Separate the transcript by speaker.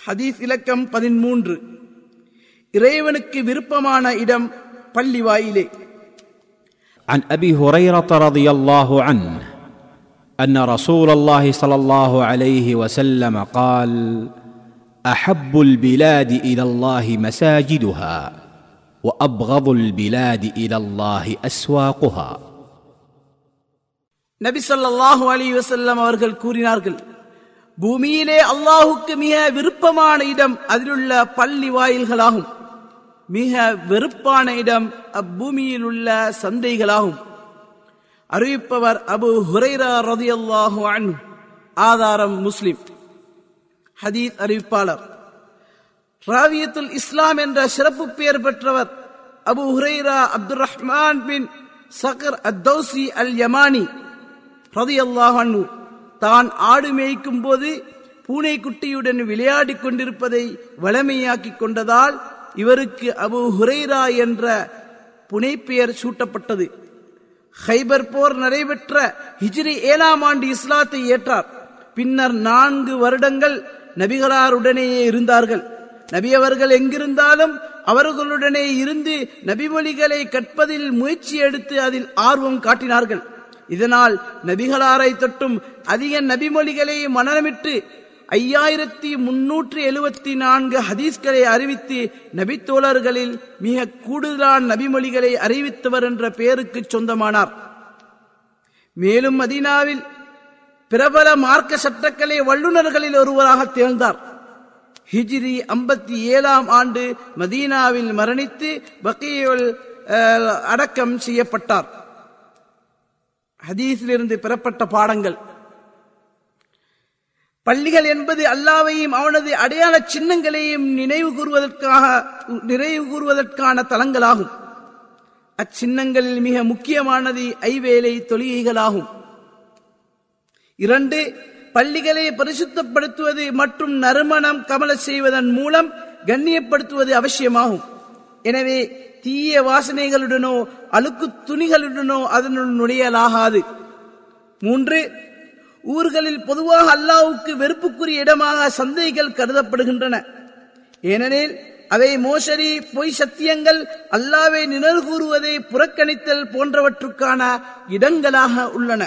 Speaker 1: ஹதீஸ் இலக்கம் பதிமூன்று இறைவனுக்கு விருப்பமான இடம் பள்ளி வாயிலே
Speaker 2: عن ابي هريره رضي الله عنه ان رسول الله صلى الله عليه وسلم قال احب البلاد الى الله مساجدها وابغض البلاد الى الله اسواقها
Speaker 1: நபி ஸல்லல்லாஹு அலைஹி வஸல்லம் அவர்கள் கூறினார்கள் பூமியிலே அல்லாஹுக்கு மிக விருப்பமான இடம் அதிலுள்ள பள்ளி வாயில்களாகும் மிக வெறுப்பான இடம் அப்பூமியில் உள்ள சந்தைகளாகும் அறிவிப்பவர் அபு ஹுரைரா ரதி அல்லாஹு அன் ஆதாரம் முஸ்லிம் ஹதீத் அறிவிப்பாளர் ராவியத்துல் இஸ்லாம் என்ற சிறப்பு பெயர் பெற்றவர் அபு ஹுரைரா அப்துல் ரஹ்மான் பின் சகர் அத்தௌசி அல் யமானி ரதியல்லாஹு அன்னு தான் ஆடு மேய்க்கும் போது பூனை குட்டியுடன் விளையாடிக் கொண்டிருப்பதை வளமையாக்கிக் கொண்டதால் இவருக்கு அபு ஹுரைரா என்ற புனைப்பெயர் சூட்டப்பட்டது. ஹைபர் போர் நடைபெற்ற ஹிஜ்ரி ஏழாம் ஆண்டு இஸ்லாத்தை ஏற்றார். பின்னர் நான்கு வருடங்கள் நபிகளாருடனேயே இருந்தார்கள். நபி அவர்கள் எங்கிருந்தாலும் அவர்களுடனே இருந்து நபிமொழிகளை கற்பதில் முயற்சி எடுத்து அதில் ஆர்வம் காட்டினார்கள். இதனால் நபிகளாரை தொட்டும் அதிக நபிமொழிகளை மனநமிட்டு ஐயாயிரத்தி முன்னூற்றி எழுபத்தி நான்கு ஹதீஸ்களை அறிவித்து நபித்தோழர்களில் மிக கூடுதலான நபிமொழிகளை அறிவித்தவர் என்ற பெயருக்கு சொந்தமானார். மேலும் மதீனாவில் பிரபல மார்க்க சட்டக்கலை வல்லுநர்களில் ஒருவராக திகழ்ந்தார். ஹிஜ்ரி ஐம்பத்தி ஏழாம் ஆண்டு மதீனாவில் மரணித்து பக்கியுல் அடக்கம் செய்யப்பட்டார். ஹதீஸிலிருந்து பெறப்பட்ட பாடங்கள். பள்ளிகள் என்பது அல்லாவையும் அவனது அடையாள சின்னங்களையும் நினைவு கூறுவதற்காக நினைவு கூறுவதற்கான தலங்களாகும். அச்சின்னங்களில் மிக முக்கியமானது ஐவேலை தொழுகைகளாகும். இரண்டு பள்ளிகளை பரிசுத்தப்படுத்துவது மற்றும் நறுமணம் கமல செய்வதன் மூலம் கண்ணியப்படுத்துவது அவசியமாகும். எனவே தீய வாசனைகளுடனோ அழுக்கு துணிகளுடனோ அதனுள் நுழையலாகாது. மூன்று ஊர்களில் பொதுவாக அல்லாவுக்கு வெறுப்புக்குரிய இடமாக சந்தைகள் கருதப்படுகின்றன. ஏனெனில் அவை மோசடி பொய் சத்தியங்கள் அல்லாவை நினைவு கூறுவதை புறக்கணித்தல் போன்றவற்றுக்கான இடங்களாக உள்ளன.